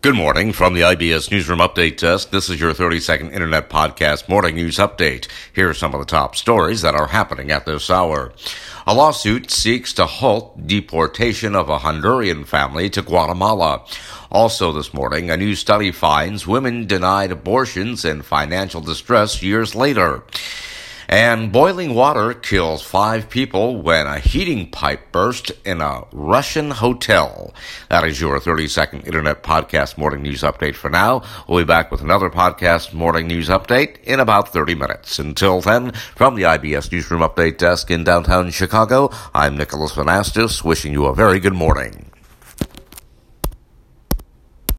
Good morning from the IBS Newsroom Update Desk. This is your 30 second Internet Podcast Morning News Update. Here are some of the top stories that are happening at this hour. A lawsuit seeks to halt deportation of a Honduran family to Guatemala. Also this morning, a new study finds women denied abortions in financial distress years later. And boiling water kills five people when a heating pipe burst in a Russian hotel. That is your 30 second Internet Podcast Morning News Update for now. We'll be back with another podcast Morning News Update in about 30 minutes. Until then, from the IBS Newsroom Update Desk in downtown Chicago, I'm Nicholas Vanastis, wishing you a very good morning.